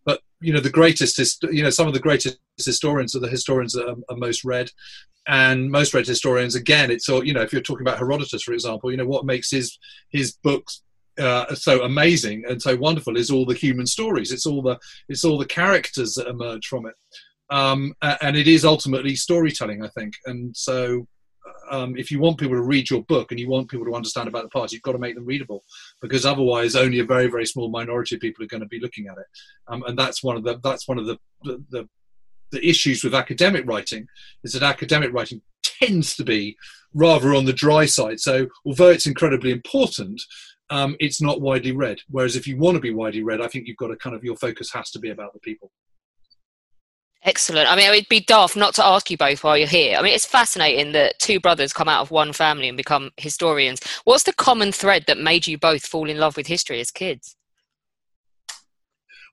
but you know, the greatest you know some of the greatest historians are the historians that are, are most read, and most read historians again. It's all you know. If you're talking about Herodotus, for example, you know what makes his his books uh, so amazing and so wonderful is all the human stories. It's all the it's all the characters that emerge from it um, and it is ultimately storytelling, I think. And so, um, if you want people to read your book and you want people to understand about the past, you've got to make them readable, because otherwise, only a very, very small minority of people are going to be looking at it. Um, and that's one of the that's one of the, the the, issues with academic writing is that academic writing tends to be rather on the dry side. So, although it's incredibly important, um, it's not widely read. Whereas if you want to be widely read, I think you've got to kind of your focus has to be about the people. Excellent. I mean, it would be daft not to ask you both while you're here. I mean, it's fascinating that two brothers come out of one family and become historians. What's the common thread that made you both fall in love with history as kids?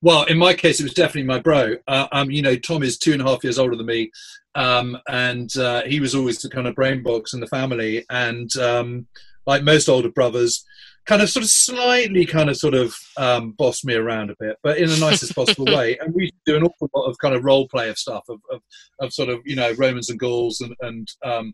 Well, in my case, it was definitely my bro. Uh, um, you know, Tom is two and a half years older than me, um, and uh, he was always the kind of brain box in the family. And um, like most older brothers, kind of sort of slightly kind of sort of um, bossed me around a bit, but in the nicest possible way. And we do an awful lot of kind of role play of stuff of, of, of sort of, you know, Romans and Gauls and, and, um,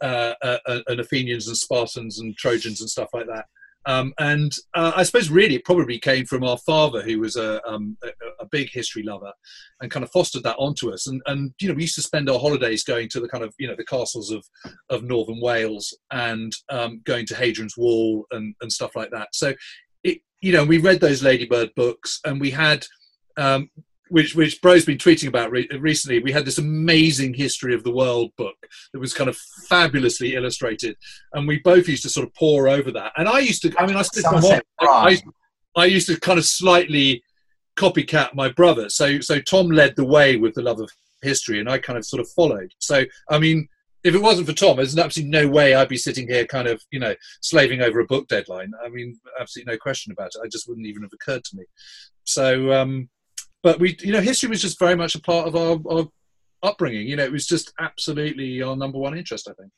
uh, uh, uh and Athenians and Spartans and Trojans and stuff like that. Um, and uh, I suppose really it probably came from our father, who was a, um, a, a, big history lover, and kind of fostered that onto us. And, and you know, we used to spend our holidays going to the kind of you know the castles of of northern Wales and um, going to Hadrian's Wall and and stuff like that. So, it, you know, we read those Ladybird books, and we had um, which which Bro's been tweeting about re- recently. We had this amazing history of the world book that was kind of fabulously illustrated, and we both used to sort of pore over that. And I used to, I mean, I I, I used to kind of slightly copycat my brother. So so Tom led the way with the love of history, and I kind of sort of followed. So I mean. If it wasn't for Tom, there's absolutely no way I'd be sitting here, kind of, you know, slaving over a book deadline. I mean, absolutely no question about it. I just wouldn't even have occurred to me. So, um, but we, you know, history was just very much a part of our, our upbringing. You know, it was just absolutely our number one interest, I think.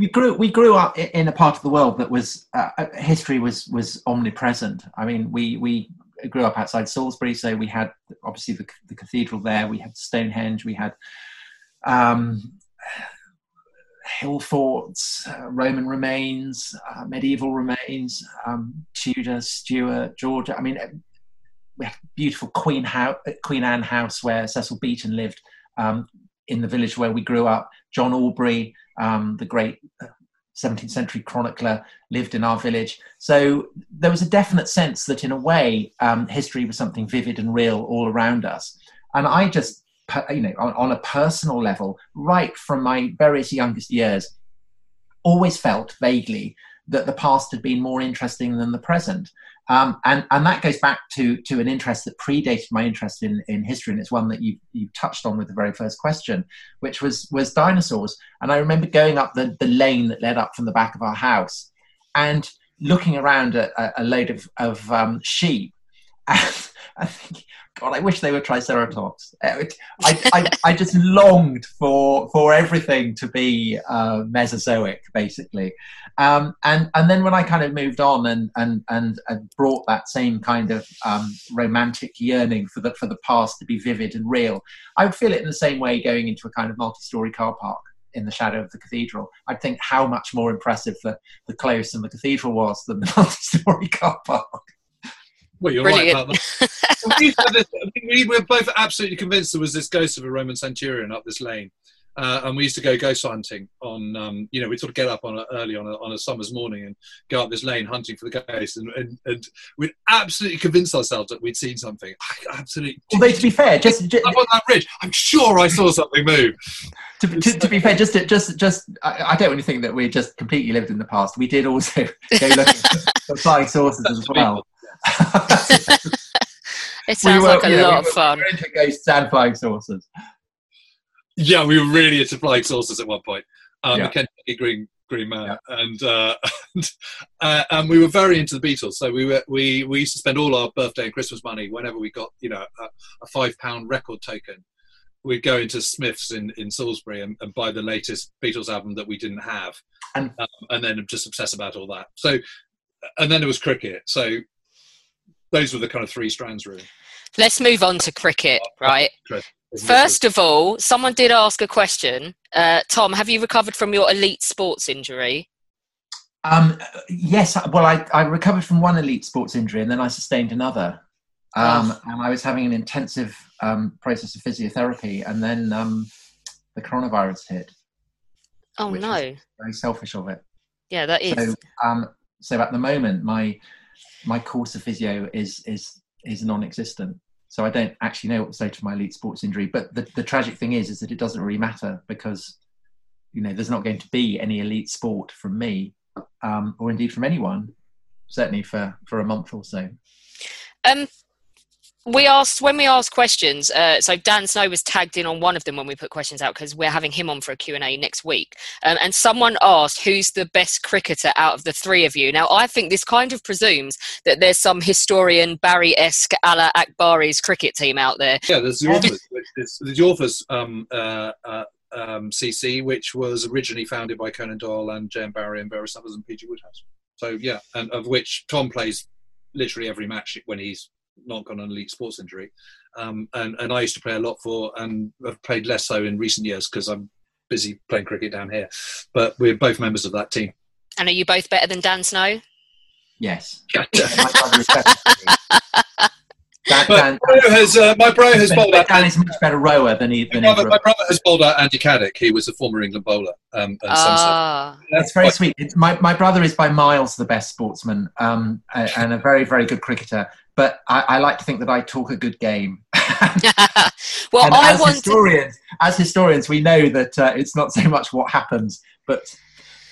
We grew we grew up in a part of the world that was uh, uh, history was was omnipresent. I mean, we we grew up outside Salisbury, so we had obviously the, the cathedral there. We had Stonehenge. We had um, hill forts, uh, Roman remains, uh, medieval remains, um, Tudor, Stuart, Georgia. I mean, we had beautiful Queen Queen Anne House, where Cecil Beaton lived um, in the village where we grew up. John Aubrey, um, the great uh, 17th century chronicler, lived in our village. So there was a definite sense that, in a way, um, history was something vivid and real all around us. And I just, you know, on, on a personal level, right from my various youngest years, always felt vaguely that the past had been more interesting than the present. Um, and, and that goes back to, to an interest that predated my interest in, in history, and it's one that you, you touched on with the very first question, which was, was dinosaurs. And I remember going up the, the lane that led up from the back of our house and looking around at a, a load of, of um, sheep. And I think, God, I wish they were Triceratops. Uh, I, I, I just longed for for everything to be uh, Mesozoic, basically. Um, and and then when I kind of moved on and and and, and brought that same kind of um, romantic yearning for the for the past to be vivid and real, I would feel it in the same way going into a kind of multi-story car park in the shadow of the cathedral. I'd think how much more impressive the, the close and the cathedral was than the multi-story car park. Well, you're Brilliant. right about that. we, had this- we were both absolutely convinced there was this ghost of a Roman centurion up this lane. Uh, and we used to go ghost hunting on, um, you know, we'd sort of get up on a, early on a, on a summer's morning and go up this lane hunting for the ghost. And, and, and we'd absolutely convince ourselves that we'd seen something. I absolutely. Although to be fair, just, just Up on that ridge, I'm sure I saw something move. to, to, to be fair, just just just I, I don't really think that we just completely lived in the past. We did also go looking for flying saucers as well. It sounds were- like a yeah, lot we of fun. We were into ghosts and flying saucers. Yeah, we were really into flying saucers at one point. Um, Yeah. the Kentucky Green Green Man, and uh, and, uh, and we were very into the Beatles. So we were we we used to spend all our birthday and Christmas money whenever we got you know a, a five pound record token. We'd go into Smiths in, in Salisbury and, and buy the latest Beatles album that we didn't have, And- um, and then just obsess about all that. So, and then there was cricket. So those were the kind of three strands, really. Let's move on to cricket, right? Chris, First of all, someone did ask a question. Uh, Tom, have you recovered from your elite sports injury? Um, yes, well, I, I recovered from one elite sports injury and then I sustained another. Um, And I was having an intensive um, process of physiotherapy, and then um, the coronavirus hit. Oh Which no! is- Very selfish of it. Yeah, that is. So, um, so at the moment, my my course of physio is is is non-existent. So I don't actually know what to say to my elite sports injury. But the, the tragic thing is, is that it doesn't really matter because you know there's not going to be any elite sport from me, um, or indeed from anyone, certainly for for a month or so. Um, we asked when we asked questions. Uh, so Dan Snow was tagged in on one of them when we put questions out because we're having him on for a Q and A next week. Um, and someone asked, "Who's the best cricketer out of the three of you?" Now, I think this kind of presumes that there's some historian Barrie-esque a la Akbari's cricket team out there. Yeah, there's the authors. which is- the authors um, uh, uh, um, CC, which was originally founded by Conan Doyle and J.M. Barrie and various others and P.G. Wodehouse. So yeah, and of which Tom plays literally every match when he's not got an elite sports injury. Um, and, and I used to play a lot for, and I've played less so in recent years because I'm busy playing cricket down here. But we're both members of that team. And are you both better than Dan Snow? Yes, my brother is better than me. Dan, But Dan, bro has, uh, my bro has bowled out. Dan is much better rower than he. My Than brother, my brother has bowled out Andy Caddick. He was a former England bowler. Um, and Ah, That's very sweet. It's, my, my brother is by miles the best sportsman um, and a very, very good cricketer. But I, I like to think that I talk a good game. well, as wanted. historians, as historians, we know that uh, it's not so much what happens, but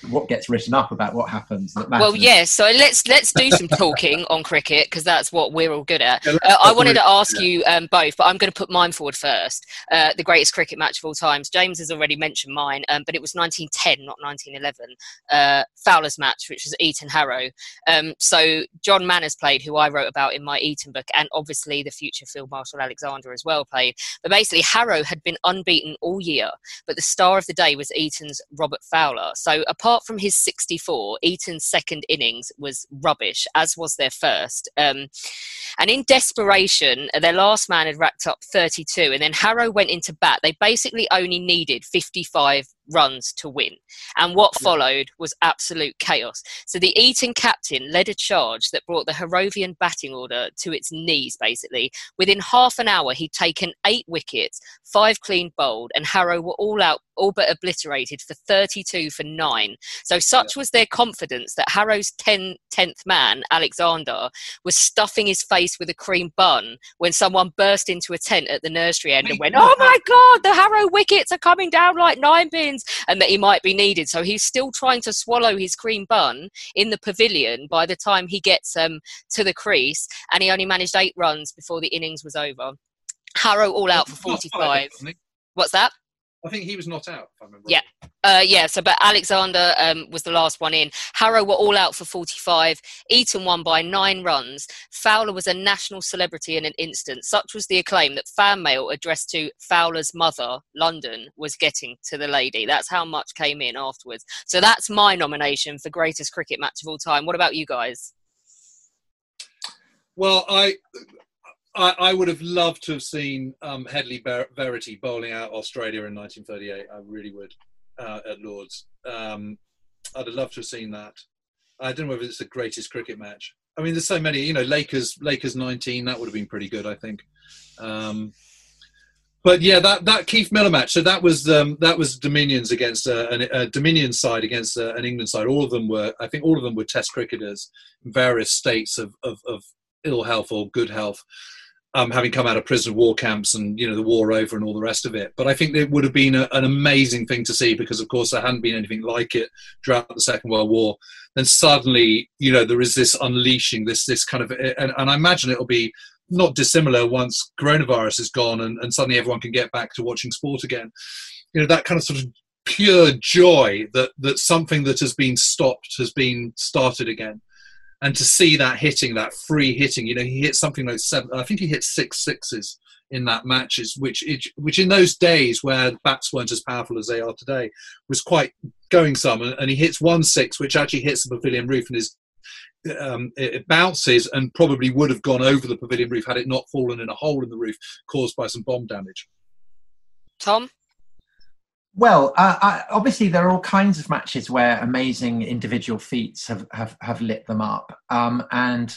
what gets written up about what happens. That well, matters. yeah. So let's let's do some talking on cricket because that's what we're all good at. Yeah, Uh, I wanted to ask yeah. you um, both, but I'm going to put mine forward first. Uh, the greatest cricket match of all times. James has already mentioned mine, um, but it was 1910, not 1911. Uh, Fowler's match, which was Eton Harrow. Um, so John Manners played, who I wrote about in my Eton book, and obviously the future Field Marshal Alexander as well played. But basically, Harrow had been unbeaten all year, but the star of the day was Eton's Robert Fowler. So apart from his 64, Eton's second innings was rubbish, as was their first. Um, and in desperation, their last man had racked up 32, and then Harrow went into bat. They basically only needed 55 runs to win. And what followed was absolute chaos. So the Eton captain led a charge that brought the Harrovian batting order to its knees, basically. Within half an hour, he'd taken eight wickets, five clean bowled, and Harrow were all out, all but obliterated for 32 for nine. So such was their confidence that Harrow's 10, 10th man, Alexander, was stuffing his face with a cream bun when someone burst into a tent at the nursery end and went, Oh my God, the Harrow wickets are coming down like nine and that he might be needed. So he's still trying to swallow his cream bun in the pavilion by the time he gets um, to the crease, and he only managed eight runs before the innings was over. Harrow all out for 45. What's that? I think he was not out. If I remember. Yeah. Uh, yeah, so but Alexander um, was the last one in. Harrow were all out for 45. Eton won by nine runs. Fowler was a national celebrity in an instant. Such was the acclaim that fan mail addressed to Fowler's mother, London, was getting to the lady. That's how much came in afterwards. So that's my nomination for greatest cricket match of all time. What about you guys? Well, I, I, I would have loved to have seen um, Hedley Ver- Verity bowling out Australia in 1938. I really would uh, at Lords. Um, I'd have loved to have seen that. I don't know whether it's the greatest cricket match. I mean, there's so many. You know, Lakers, Lakers 19. That would have been pretty good, I think. Um, but yeah, that, that Keith Miller match. So that was um, that was Dominions against uh, an, a Dominion side against uh, an England side. All of them were, I think, all of them were Test cricketers in various states of, of, of ill health or good health, um, having come out of prison war camps and you know the war over and all the rest of it. But I think it would have been a, an amazing thing to see because, of course, there hadn't been anything like it throughout the Second World War. Then suddenly, you know, there is this unleashing, this this kind of, and, and I imagine it'll be not dissimilar once coronavirus is gone and, and suddenly everyone can get back to watching sport again. You know, that kind of sort of pure joy that that something that has been stopped has been started again and to see that hitting that free hitting you know he hit something like seven i think he hit six sixes in that matches which it, which in those days where bats weren't as powerful as they are today was quite going some and, and he hits one six which actually hits the pavilion roof and is um, it, it bounces and probably would have gone over the pavilion roof had it not fallen in a hole in the roof caused by some bomb damage Tom? Well, uh, I, obviously there are all kinds of matches where amazing individual feats have have, have lit them up, um, and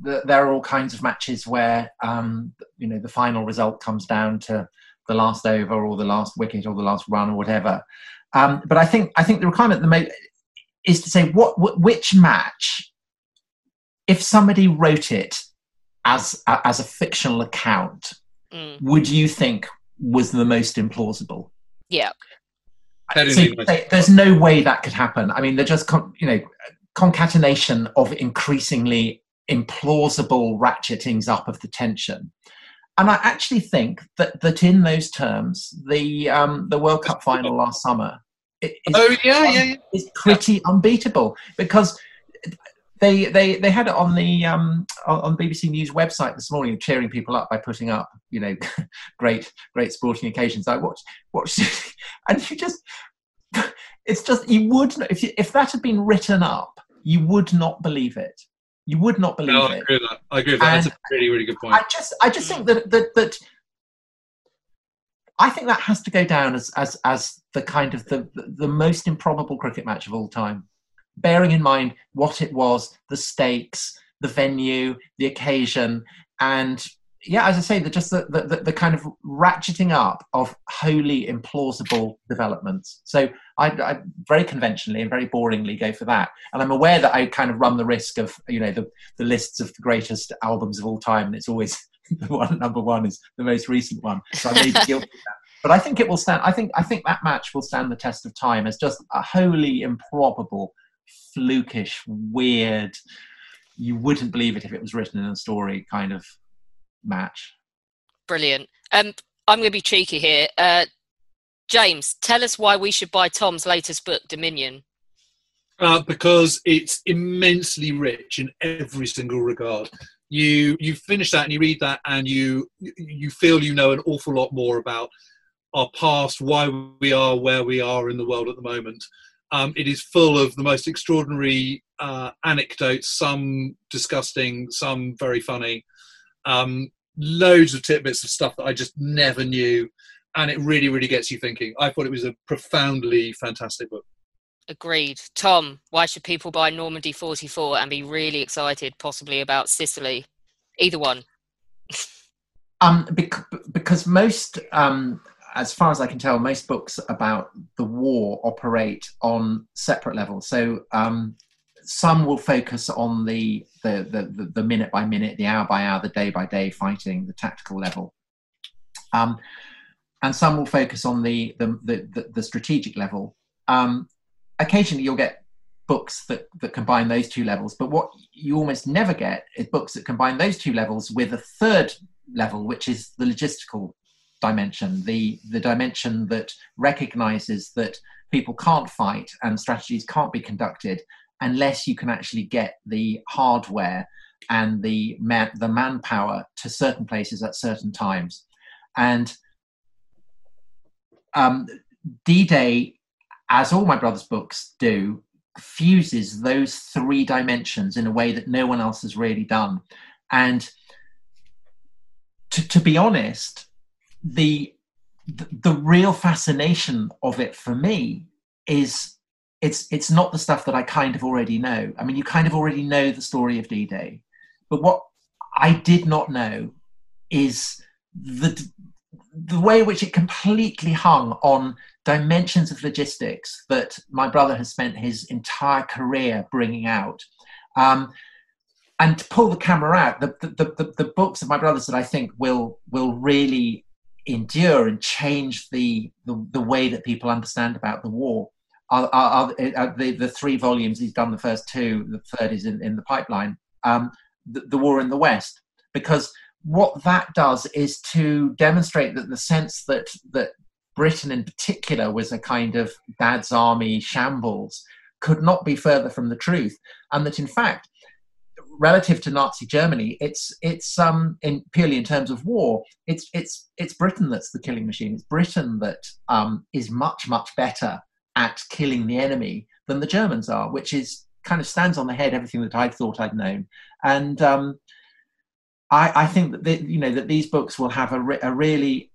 the, there are all kinds of matches where um, you know the final result comes down to the last over or the last wicket or the last run or whatever. Um, but I think I think the requirement the mo- is to say what wh- which match, if somebody wrote it as a, as a fictional account, Mm, would you think was the most implausible? Yeah. So in you say there's no way that could happen. I mean, they're just con- you know concatenation of increasingly implausible ratchetings up of the tension. And I actually think that that in those terms, the um, the World Cup final last summer is, oh yeah yeah, yeah. is pretty unbeatable because they they they had it on the um, on BBC News website this morning, cheering people up by putting up you know great great sporting occasions. I watched watched it, and you just it's just you would if you, if that had been written up, you would not believe it. You would not believe No, I it. agree with that. I agree with that. That's a really, really good point. I just I just think that that that I think that has to go down as as as the kind of the the most improbable cricket match of all time. Bearing in mind what it was, the stakes, the venue, the occasion, and yeah, as I say, the just the, the, the kind of ratcheting up of wholly implausible developments. So I, I very conventionally and very boringly go for that. And I'm aware that I kind of run the risk of you know the the lists of the greatest albums of all time, and it's always the one number one is the most recent one. So I may be guilty of that. but I think it will stand. I think I think that match will stand the test of time as just a wholly improbable, flukish, weird. You wouldn't believe it if it was written in a story kind of match. Brilliant. Um, I'm going to be cheeky here. Uh, James, tell us why we should buy Tom's latest book, Dominion. Uh, because it's immensely rich in every single regard. You you finish that and you read that and you you feel you know an awful lot more about our past, why we are where we are in the world at the moment. Um, it is full of the most extraordinary uh, anecdotes, some disgusting, some very funny. Um, loads of tidbits of stuff that I just never knew, and it really, really gets you thinking. I thought it was a profoundly fantastic book. Agreed. Tom, why should people buy Normandy 44 and be really excited, possibly about Sicily? Either one. um, bec- because most um, as far as I can tell, most books about the war operate on separate levels. So um, some will focus on the, the, the, the, minute by minute, the hour by hour, the day by day fighting, the tactical level. Um, and some will focus on the, the, the, the strategic level. Um, occasionally you'll get books that, that combine those two levels, but what you almost never get is books that combine those two levels with a third level, which is the logistical dimension, the, the dimension that recognizes that people can't fight and strategies can't be conducted unless you can actually get the hardware and the man, the manpower to certain places at certain times. And um, D-Day, as all my brother's books do, fuses those three dimensions in a way that no one else has really done. And to, to be honest, the, the real fascination of it for me is it's it's not the stuff that I kind of already know. I mean, you kind of already know the story of D-Day, but what I did not know is the the way in which it completely hung on dimensions of logistics that my brother has spent his entire career bringing out. Um, and to pull the camera out, the, the, the, the, books of my brothers that I think will will really endure and change the, the, the way that people understand about the war. Are, are, are the, the three volumes he's done the first two the third is in, in the pipeline um, the, the war in the west. Because what that does is to demonstrate that the sense that that britain in particular was a kind of dad's army shambles could not be further from the truth and that in fact relative to Nazi Germany, it's it's um in purely in terms of war, it's it's it's Britain that's the killing machine. It's Britain that um, is much much better at killing the enemy than the Germans are, which is kind of stands on the head everything that I thought I'd known. And um, I, I think that the, you know that these books will have a, re- a really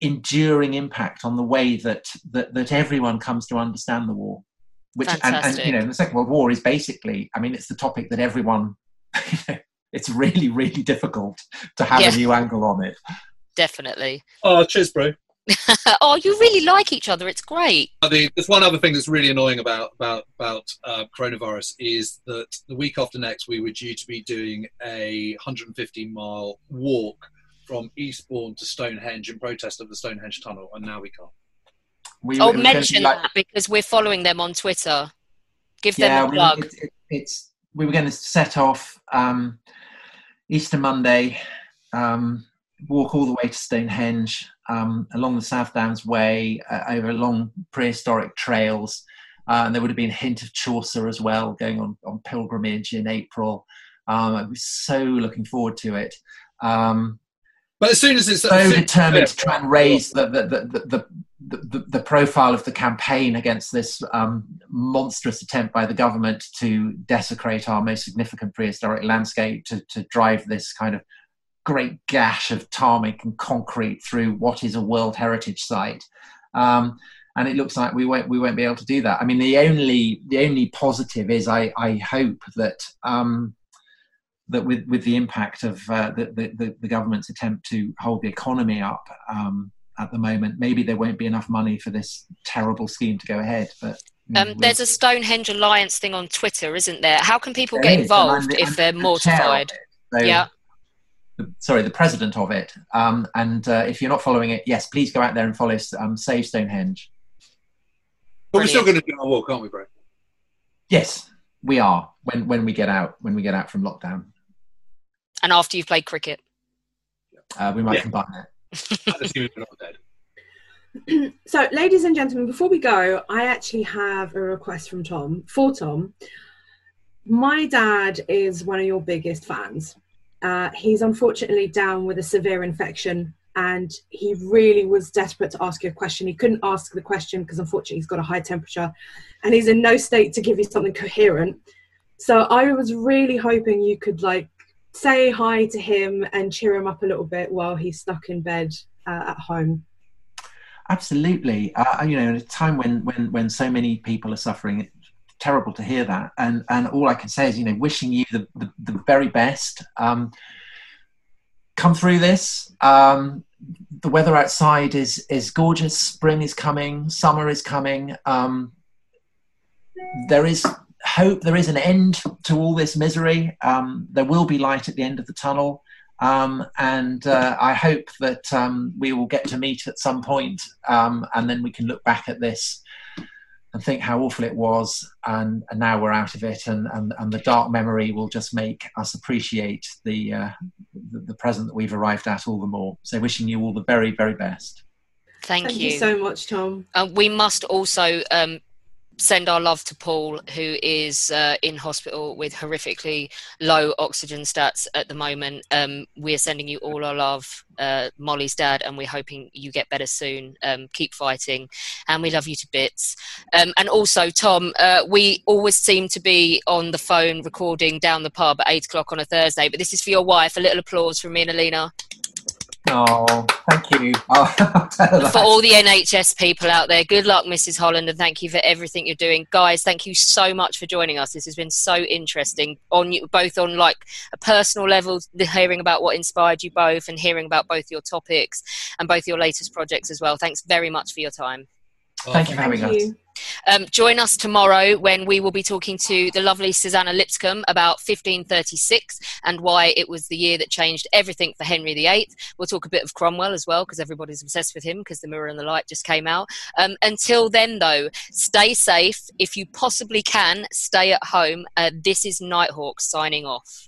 enduring impact on the way that, that that everyone comes to understand the war which and, and, you know the second world war is basically i mean it's the topic that everyone it's really really difficult to have yeah. a new angle on it. Definitely. Oh cheers bro. Oh you really like each other. It's great. Uh, the, there's one other thing that's really annoying about about about uh, coronavirus is that the week after next we were due to be doing a 150 mile walk from eastbourne to stonehenge in protest of the stonehenge tunnel and now we can't we, oh, mention like, that because we're following them on Twitter. Give them yeah, a plug. It, it, it's we were going to set off um, Easter Monday, um, walk all the way to Stonehenge um, along the South Downs Way, uh, over long prehistoric trails. Uh, and there would have been a hint of Chaucer as well, going on, on pilgrimage in April. Um, I was so looking forward to it. Um, but as soon as it's so determined to try and raise the the, the, the, the, the profile of the campaign against this um, monstrous attempt by the government to desecrate our most significant prehistoric landscape, to, to drive this kind of great gash of tarmac and concrete through what is a World Heritage Site. Um, and it looks like we won't we won't be able to do that. I mean, the only the only positive is I I hope that um, that with with the impact of uh, the, the, the government's attempt to hold the economy up um, at the moment. Maybe there won't be enough money for this terrible scheme to go ahead. But um, there's a Stonehenge Alliance thing on Twitter, isn't there? How can people get involved the, if they're mortified? So, yeah. the, sorry, the president of it. Um, and uh, if you're not following it, yes, please go out there and follow um, Save Stonehenge. But we're still going to do our walk, aren't we, Brad? Yes, we are. When when we get out, when we get out from lockdown, And after you've played cricket. uh, we might Yeah. combine it. So, ladies and gentlemen, before we go, I actually have a request from Tom for Tom. My dad is one of your biggest fans. Uh, he's unfortunately down with a severe infection, and he really was desperate to ask you a question. He couldn't ask the question because, unfortunately, he's got a high temperature, and he's in no state to give you something coherent. So, I was really hoping you could like say hi to him and cheer him up a little bit while he's stuck in bed uh, at home. Absolutely. Uh, you know, at a time when when when so many people are suffering, it's terrible to hear that. And and all I can say is, you know, wishing you the the, the very best. Um, come through this. Um, the weather outside is is gorgeous. Spring is coming. Summer is coming. Um, there is hope. There is an end to all this misery. Um, there will be light at the end of the tunnel. Um, and uh, I hope that um, we will get to meet at some point, um, and then we can look back at this and think how awful it was, and, and now we're out of it, and, and, and the dark memory will just make us appreciate the, uh, the the present that we've arrived at all the more. So, wishing you all the very, very best. Thank, Thank you so much, Tom. Uh, we must also um, send our love to Paul, who is uh, in hospital with horrifically low oxygen stats at the moment. Um, we're sending you all our love, uh, Molly's dad, and we're hoping you get better soon. Um, keep fighting, and we love you to bits. Um, and also, Tom, uh, we always seem to be on the phone recording down the pub at eight o'clock on a Thursday, but this is for your wife. A little applause from me and Alina. Oh, thank you. Oh, I'll tell her for all the NHS people out there, good luck, Mrs. Holland, and thank you for everything you're doing, guys. Thank you so much for joining us. This has been so interesting on you, both on like a personal level, the hearing about what inspired you both, and hearing about both your topics and both your latest projects as well. Thanks very much for your time. Thank you for having Thank us. Um, join us tomorrow when we will be talking to the lovely Suzannah Lipscomb about 1536 and why it was the year that changed everything for Henry VIII. We'll talk a bit of Cromwell as well because everybody's obsessed with him because The Mirror and the Light just came out. Um, until then, though, stay safe. If you possibly can, stay at home. Uh, this is Nighthawk signing off.